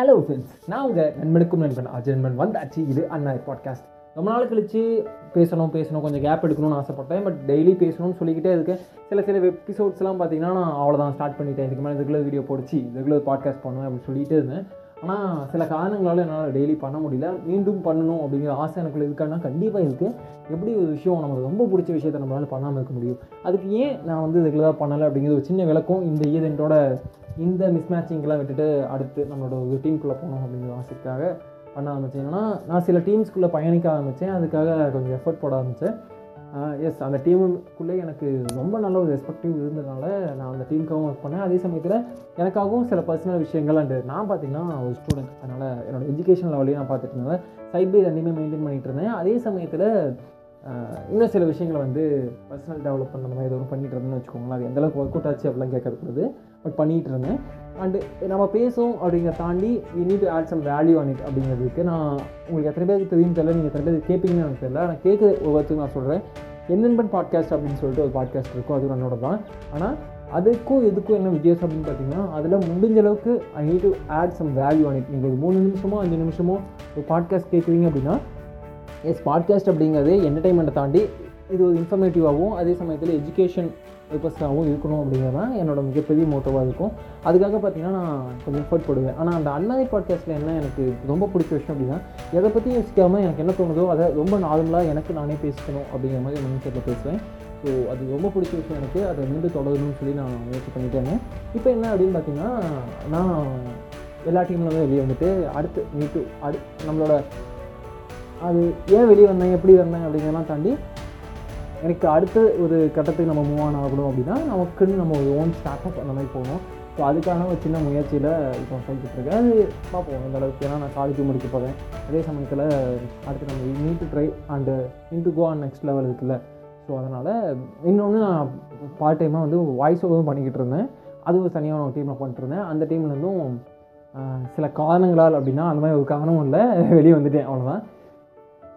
Hello friends நான் உங்கள் நண்பனுக்கும் நண்பன் அஜய் நண்பன் வந்தாச்சு. இது அண்ணா பாட்காஸ்ட் ரொம்ப நாள் கழித்து பேசணும் பேசணும் கொஞ்சம் கேப் எடுக்கணும்னு ஆசைப்பட்டேன். பட் டெய்லி பேசணும்னு சொல்லிக்கிட்டே இருக்கேன். சில சில எபிசோட்ஸ்லாம் பார்த்தீங்கன்னா நான் அவ்வளோதான் ஸ்டார்ட் பண்ணிட்டேன். இதுக்கு மேலே ரெகுலர் வீடியோ போடுச்சு ரெகுலர் பாட்காஸ்ட் பண்ணுவேன் அப்படின்னு சொல்லிட்டு இருந்தேன். ஆனால் சில காரணங்களால் என்னால் டெய்லி பண்ண முடியல. மீண்டும் பண்ணணும் அப்படிங்கிற ஆசை எனக்குள்ள இருக்கான்னா கண்டிப்பாக இருக்குது எப்படி ஒரு விஷயம் நமக்கு ரொம்ப பிடிச்ச விஷயத்தை நம்மளால் பண்ணாமல் இருக்க முடியும்? அதுக்கு ஏன் நான் வந்து ரெகுலராக பண்ணலை அப்படிங்கிற ஒரு சின்ன விளக்கம் இந்த ஈவெண்ட்டோட இந்த மிஸ்மேட்சிங்கெலாம் விட்டுட்டு அடுத்து நம்மளோட ஒரு டீமுக்குள்ளே போகணும் அப்படிங்கிற ஆசைக்காக பண்ண ஆரம்பித்தேன் ஏன்னா நான் சில டீம்ஸ்குள்ளே பயணிக்க ஆரம்பித்தேன் அதுக்காக கொஞ்சம் எஃபர்ட் போட ஆரம்பித்தேன் எஸ் அந்த டீமுக்குள்ளே எனக்கு ரொம்ப நல்ல ஒரு ரெஸ்பெக்டிவ் இருந்ததுனால நான் அந்த டீமுக்காகவும் ஒர்க் பண்ணேன். அதே சமயத்தில் எனக்காகவும் சில பர்சனல் விஷயங்கள் அண்டு நான் பார்த்தீங்கன்னா ஒரு ஸ்டூடெண்ட் அதனால் என்னோட எஜுகேஷன் லெவலையும் நான் பார்த்துட்டு இருந்தேன். சைட் பை ரெண்டுமே மெயின்டைன் பண்ணிகிட்டு இருந்தேன். அதே சமயத்தில் இன்னும் சில விஷயங்களை வந்து பர்சனல் டெவலப்மெண்ட் அந்த மாதிரி எதுவும் ஒன்று பண்ணிட்டு இருந்தேன்னு வச்சுக்கோங்களேன். அது எந்தளவுக்கு ஒர்க் அவுட் ஆச்சு அப்படிலாம் கேட்கக்கூடாது பட் பண்ணிகிட்டு இருந்தேன். அண்டு நம்ம பேசும் அப்படிங்கிற தாண்டி we need to add some value on it அப்படிங்கிறதுக்கு நான் உங்களுக்கு எத்தனை பேருக்கு தெரியும் தெரியல நீங்கள் எத்தனை பேருக்கு கேட்பீங்கன்னு எனக்கு தெரியல. நான் கேட்குற ஒவ்வொருத்தருக்கும் நான் சொல்கிறேன் என்னென்பன் பாட்காஸ்ட் அப்படின்னு சொல்லிட்டு ஒரு பாட்காஸ்ட் இருக்கும். அது என்னோட தான். ஆனால் அதுக்கும் இதுக்கும் என்ன வித்தியாசம் அப்படின்னு பார்த்தீங்கன்னா அதில் முடிஞ்ச அளவுக்கு I need to add some value on it நீங்கள் ஒரு மூணு நிமிஷமோ அஞ்சு நிமிஷமோ ஒரு பாட்காஸ்ட் கேட்குறீங்க அப்படின்னா எஸ் பாட்காஸ்ட் அப்படிங்கிறது என்டர்டைன்மெண்ட்டை தாண்டி இது ஒரு இன்ஃபர்மேட்டிவாகவும் அதே சமயத்தில் எஜுகேஷன் பர்பஸாகவும் இருக்கணும் அப்படிங்கிறது தான் என்னோடய மிகப்பெரிய மோட்டோவாக இருக்கும். அதுக்காக பார்த்தீங்கன்னா நான் கொஞ்சம் எஃபர்ட் போடுவேன். ஆனால் அந்த அன்மதி பாட்காஸ்ட்டில் என்ன எனக்கு ரொம்ப பிடிச்ச விஷயம் அப்படின்னா எதை பற்றி யோசிக்காமல் எனக்கு என்ன தோணுதோ அதை ரொம்ப நார்மலாக எனக்கு நானே பேசிக்கணும் அப்படிங்கிற மாதிரி மைண்ட் பேசுவேன். ஸோ அது ரொம்ப பிடிச்ச விஷயம் எனக்கு. அதை மீண்டும் தொடரணும்னு சொல்லி நான் முயற்சி பண்ணிட்டேங்க இப்போ என்ன அப்படின்னு பார்த்தீங்கன்னா நான் எல்லா டீம்லேருந்து வெளியே வந்துட்டு அடுத்து மீட்டு அடு நம்மளோட அது ஏன் வெளியே வந்தேன் எப்படி வந்தேன் அப்படிங்கிறலாம் தாண்டி எனக்கு அடுத்த ஒரு கட்டத்துக்கு நம்ம மூவ் ஆன் ஆகணும் அப்படின்னா நமக்குன்னு நம்ம ஒரு ஓன் ஸ்டார்ட் அப் அந்த மாதிரி போகணும். ஸோ அதுக்கான ஒரு சின்ன முயற்சியில் இப்போ போய்கிட்டு அது பார்ப்போம் இந்த அளவுக்கு. ஏன்னா நான் காலேஜ் முடிக்க போகிறேன் அதே சமயத்தில் அடுத்து நம்ம need to try and need to go on next level இருக்குல்ல. ஸோ அதனால் இன்னொன்று நான் பார்ட் டைமாக வந்து வாய்ஸ் ஓவரும் பண்ணிக்கிட்டு இருந்தேன். அதுவும் தனியாக ஒரு டீமில் பண்ணிட்டுருந்தேன் அந்த டீம்லேருந்தும் சில காரணங்களால் அப்படின்னா அந்த மாதிரி ஒரு காரணமும் இல்லை. வெளியே வந்துட்டேன் அவ்வளோதான்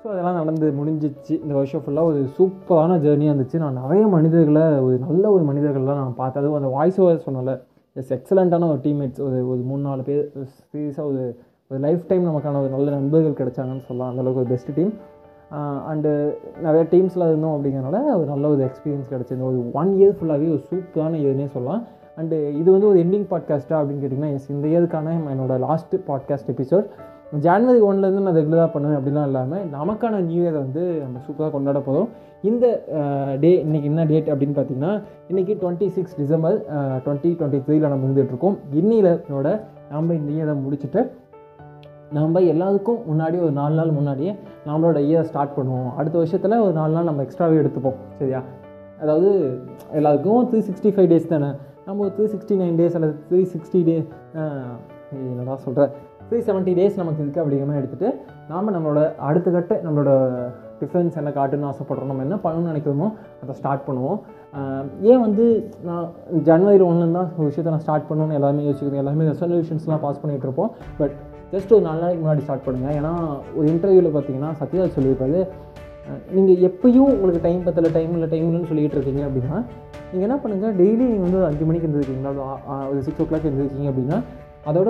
ஸோ அதெல்லாம் நடந்து முடிஞ்சிச்சு. இந்த வருஷம் ஃபுல்லாக ஒரு சூப்பரான ஜேர்னியாக இருந்துச்சு. நான் நிறைய மனிதர்களை ஒரு நல்ல ஒரு மனிதர்கள்லாம் நான் பார்த்தேன். அதுவும் அந்த வாய்ஸ் ஓவர் சொன்னல எஸ் எக்ஸலண்ட்டான ஒரு டீம்மேட்ஸ் ஒரு ஒரு மூணு நாலு பேர் சீரியஸாக ஒரு ஒரு லைஃப் டைம் நமக்கான ஒரு நல்ல நண்பர்கள் கிடைச்சாங்கன்னு சொல்லலாம். அந்தளவுக்கு ஒரு பெஸ்ட் டீம் அண்டு நிறைய டீம்ஸில் இருந்தோம் அப்படிங்கிறனால ஒரு நல்ல ஒரு எக்ஸ்பீரியன்ஸ் கிடச்சிது. ஒரு ஒன் இயர் ஃபுல்லாகவே ஒரு சூப்பரான இயர்னே சொல்லலாம். அண்டு இது வந்து ஒரு எண்டிங் பாட்காஸ்ட்டாக அப்படின்னு கேட்டிங்கன்னா எஸ் இந்த இயருக்கான என்னோடய லாஸ்ட் பாட்காஸ்ட் எபிசோட் ஜான்வரி ஒன்லேருந்து நான் ரெகுலராக பண்ணுவேன். அப்படிலாம் இல்லாமல் நமக்கான நியூ இயரை வந்து நம்ம சூப்பராக கொண்டாட போகிறோம் இந்த டே இன்றைக்கி என்ன டேட் அப்படின்னு பார்த்தீங்கன்னா இன்றைக்கி twenty six December twenty twenty த்ரீல நம்ம இருந்துகிட்ருக்கோம் இன்னிலோட நம்ம இந்த இயரை முடிச்சுட்டு நம்ம எல்லாத்துக்கும் முன்னாடி ஒரு நாலு நாள் முன்னாடியே நம்மளோட இயர் ஸ்டார்ட் பண்ணுவோம். அடுத்த வருஷத்தில் ஒரு நாலு நாள் நம்ம எக்ஸ்ட்ராவே எடுத்துப்போம். சரியா? அதாவது எல்லாருக்கும் த்ரீ சிக்ஸ்டி ஃபைவ் டேஸ் தானே? நம்ம ஒரு த்ரீ சிக்ஸ்டி நைன் டேஸ் அல்லது த்ரீ சிக்ஸ்டி டே என்னடா சொல்கிறேன் த்ரீ செவன்ட்டி டேஸ் நமக்கு இருக்குது அப்படிங்கிற மாதிரி எடுத்துகிட்டு நாம் நம்மளோட அடுத்த கட்ட நம்மளோட டிஃப்ரென்ஸ் என்ன காட்டுன்னு ஆசைப்படுறோம். நம்ம என்ன பண்ணணும்னு நினைக்கிறோமோ அதை ஸ்டார்ட் பண்ணுவோம். ஏன் வந்து நான் ஜனவரி ஒன்றுலேருந்து தான் ஒரு விஷயத்தை நான் ஸ்டார்ட் பண்ணணும்னு எல்லாருமே யோசிக்கணும் எல்லாருமே ரெசல்யூஷன்ஸ்லாம் பாஸ் பண்ணிகிட்டு இருப்போம். பட் ஜஸ்ட் ஒரு நாலு நாளைக்கு முன்னாடி ஸ்டார்ட் பண்ணுங்கள் ஏன்னா ஒரு இன்டர்வியூவில் பார்த்தீங்கன்னா சத்யராஜ் சொல்லியிருப்பாரு நீங்கள் எப்பயும் உங்களுக்கு டைம் பத்தல டைம் இல்லை டைம் இல்லைன்னு சொல்லிகிட்டு இருக்கீங்க அப்படின்னா நீங்கள் என்ன பண்ணுங்கள் டெய்லி நீங்கள் வந்து ஒரு அஞ்சு மணிக்கு இருந்துருக்கீங்களா ஒரு சிக்ஸ் ஓ கிளாக் இருந்துருக்கீங்க அப்படின்னா அதோட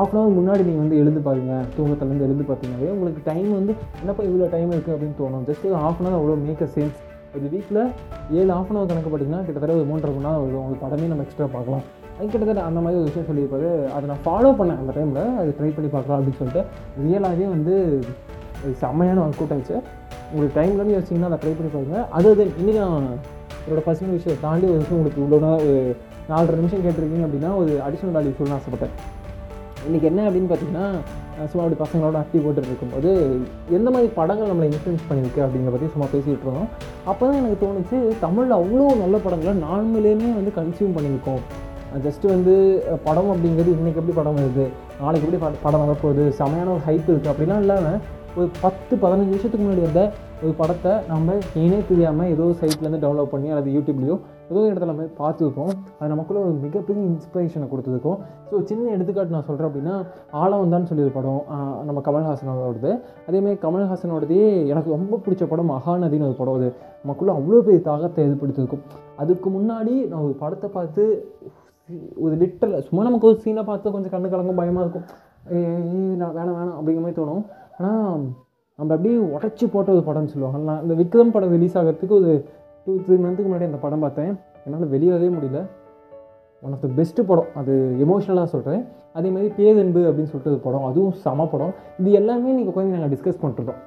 ஆஃப் அன் ஹவர் முன்னாடி நீங்கள் வந்து எழுந்து பாருங்க. தூங்கத்துலேருந்து எழுந்து பார்த்தீங்கன்னாவே உங்களுக்கு டைம் வந்து என்னப்பா இவ்வளோ டைம் இருக்குது அப்படின்னு தோணும். ஜஸ்ட் ஒரு ஆஃப் அன் ஹவர் அவ்வளோ மேக் அ சென்ஸ் ஒரு வீக்கில் ஏழு ஆஃப் அன் ஹவர் கணக்கு பார்த்தீங்கன்னா கிட்டத்தட்ட ஒரு மூன்றரை மணி நேரம் வரும் உங்களுக்கு படமே நம்ம எக்ஸ்ட்ரா பார்க்கலாம். அது கிட்டத்தட்ட அந்த மாதிரி ஒரு விஷயம் சொல்லியிருப்பாரு. அதை நான் ஃபாலோ பண்ணேன் அந்த டைமில் அது ட்ரை பண்ணி பார்க்கலாம் அப்படின்னு சொல்லிட்டு ரியலாகவே வந்து செம்மையான ஒர்க் அவுட் ஆச்சு உங்களுக்கு டைம்லன்னு யோசிச்சிங்கன்னா அதை ட்ரை பண்ணி பாருங்கள் அது அது இன்றைக்கி நான் என்னோடய பர்சனல் விஷயம் தாண்டி ஒரு விஷயம் உங்களுக்கு இவ்வளோ நாலரை நிமிஷம் கேட்டிருக்கீங்க அப்படின்னா ஒரு அடிஷ்னல் வேல்யூ சொல்லணும்னு ஆசைப்பட்டேன். இன்றைக்கி என்ன அப்படின்னு பார்த்தீங்கன்னா சும்மா அப்படி பசங்களோட ஆக்டிவ் போட்டு இருக்கும்போது எந்த மாதிரி படங்கள் நம்மளை இன்ஃப்ளூன்ஸ் பண்ணியிருக்கு அப்படிங்கிற பற்றி சும்மா பேசிகிட்டு இருந்தோம். அப்போ தான் எனக்கு தோணுச்சு தமிழில் அவ்வளோ நல்ல படங்களை நார்மலேயுமே வந்து கன்சியூம் பண்ணியிருக்கோம். ஜஸ்ட்டு வந்து படம் அப்படிங்கிறது இன்றைக்கி எப்படி படம் வருது நாளைக்கு எப்படி படம் வரப்போகுது செமையான ஒரு ஹைப் இருக்குது அப்படிலாம் இல்லாமல் ஒரு பத்து பதினஞ்சு வருஷத்துக்கு முன்னாடி வந்த ஒரு படத்தை நம்ம ஏனே தெரியாமல் ஏதோ சைட்லேருந்து டெவலப் பண்ணி அல்லது யூடியூப்லேயோ ஏதோ இடத்துல நம்ம பார்த்துருக்கோம் அது நமக்குள்ள ஒரு மிகப்பெரிய இன்ஸ்பிரேஷனை கொடுத்துருக்கும். ஸோ சின்ன எடுத்துக்காட்டு நான் சொல்கிறேன் அப்படின்னா ஆழம் தான் சொல்லி ஒரு படம் நம்ம கமல்ஹாசனோடது. அதேமாதிரி கமல்ஹாசனோடதே எனக்கு ரொம்ப பிடிச்ச படம் மகாநதினு ஒரு படம். அது நமக்குள்ளே அவ்வளோ பெரிய தாகத்தை ஏற்படுத்தியிருக்கும். அதுக்கு முன்னாடி நான் ஒரு படத்தை பார்த்து ஒரு லிட்டரில் சும்மா நமக்கு ஒரு சீனை பார்த்து கொஞ்சம் கண்ணு கலங்கும் பயமாக இருக்கும். நான் வேணாம் வேணாம் அப்படிங்கிற மாதிரி தோணும். ஆனால் நம்ம அப்படியே உடச்சி போட்ட ஒரு படம்னு சொல்லுவாங்க. நான் இந்த விக்ரம் படம் ரிலீஸ் ஆகிறதுக்கு ஒரு டூ த்ரீ மந்த்துக்கு முன்னாடி அந்த படம் பார்த்தேன். என்னால் வெளியாகவே முடியல. ஒன் ஆஃப் த பெஸ்ட்டு படம். அது எமோஷ்னலாக சொல்கிறேன் அதே மாதிரி பேதன்பு அப்படின்னு சொல்லிட்டு ஒரு படம். அதுவும் செம படம். இது எல்லாமே நீங்கள் உட்காந்து நாங்கள் டிஸ்கஸ் பண்ணுறோம்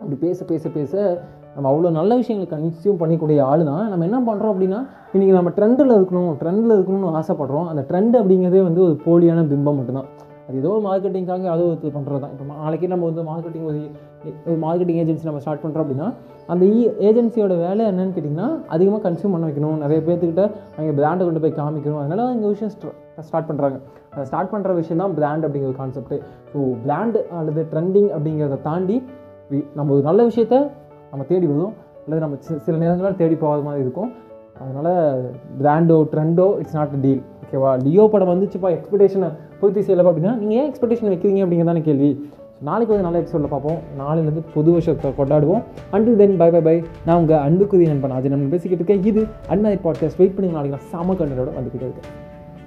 அப்படி பேச பேச பேச நம்ம அவ்வளோ நல்ல விஷயங்களை கன்சியூம் பண்ணிக்கூடிய ஆள் தான் நம்ம என்ன பண்ணுறோம் அப்படின்னா இன்றைக்கி நம்ம ட்ரெண்டில் இருக்கணும் ட்ரெண்டில் இருக்கணும்னு ஆசைப்படுறோம். அந்த ட்ரெண்ட் அப்படிங்கிறதே வந்து ஒரு போலியான பிம்பம் மட்டும்தான். அது ஏதோ மார்க்கெட்டிங்காக அது ஒரு பண்ணுறது தான் இப்போ நாளைக்கே நம்ம வந்து மார்க்கெட்டிங் ஒரு ஒரு மார்க்கெட்டிங் ஏஜென்சி நம்ம ஸ்டார்ட் பண்ணுறோம் அப்படின்னா அந்த e- ஏஜென்சியோட வேலை என்னென்னு கேட்டிங்கன்னா அதிகமாக கன்சியூம் பண்ண வைக்கணும். நிறைய பேர்த்துக்கிட்ட அவங்க பிராண்டை கொண்டு போய் காமிக்கணும். அதனால இந்த விஷயம் ஸ்டார்ட் பண்ணுறாங்க அதை ஸ்டார்ட் பண்ணுற விஷயம் தான் பிராண்ட் அப்படிங்கிற கான்செப்ட் ஸோ பிராண்டு அல்லது ட்ரெண்டிங் அப்படிங்கிறத தாண்டி நம்ம ஒரு நல்ல விஷயத்த நம்ம தேடி வருவோம். அல்லது நம்ம சில நேரங்களில் தேடி போகாத மாதிரி இருக்கும். அதனால் பிராண்டோ ட்ரெண்டோ இட்ஸ் நாட் அ டீல் ஓகேவா லியோ படம் வந்துச்சுப்பா. எக்ஸ்பெக்டேஷனை பூர்த்தி செய்யலப்பா அப்படின்னா நீங்கள் ஏன் எக்ஸ்பெக்டேஷன் வைக்கிறீங்க அப்படிங்கிறதான கேள்வி. நாளைக்கு ஒரு நல்ல எபிசோடில் பார்ப்போம். நாளையிலேருந்து புது வருஷத்தை கொண்டாடுவோம். Until then bye bye bye நான் உங்கள் அன்புக்குரிய நண்பன் அது நம்ம பேசிக்கிட்டு இருக்கேன். இது அன்மதி பாட்காஸ்ட் வெயிட் பண்ணி நாளைக்கு நான் சாம கண்டனோட வந்துக்கிட்டே இருக்கேன்.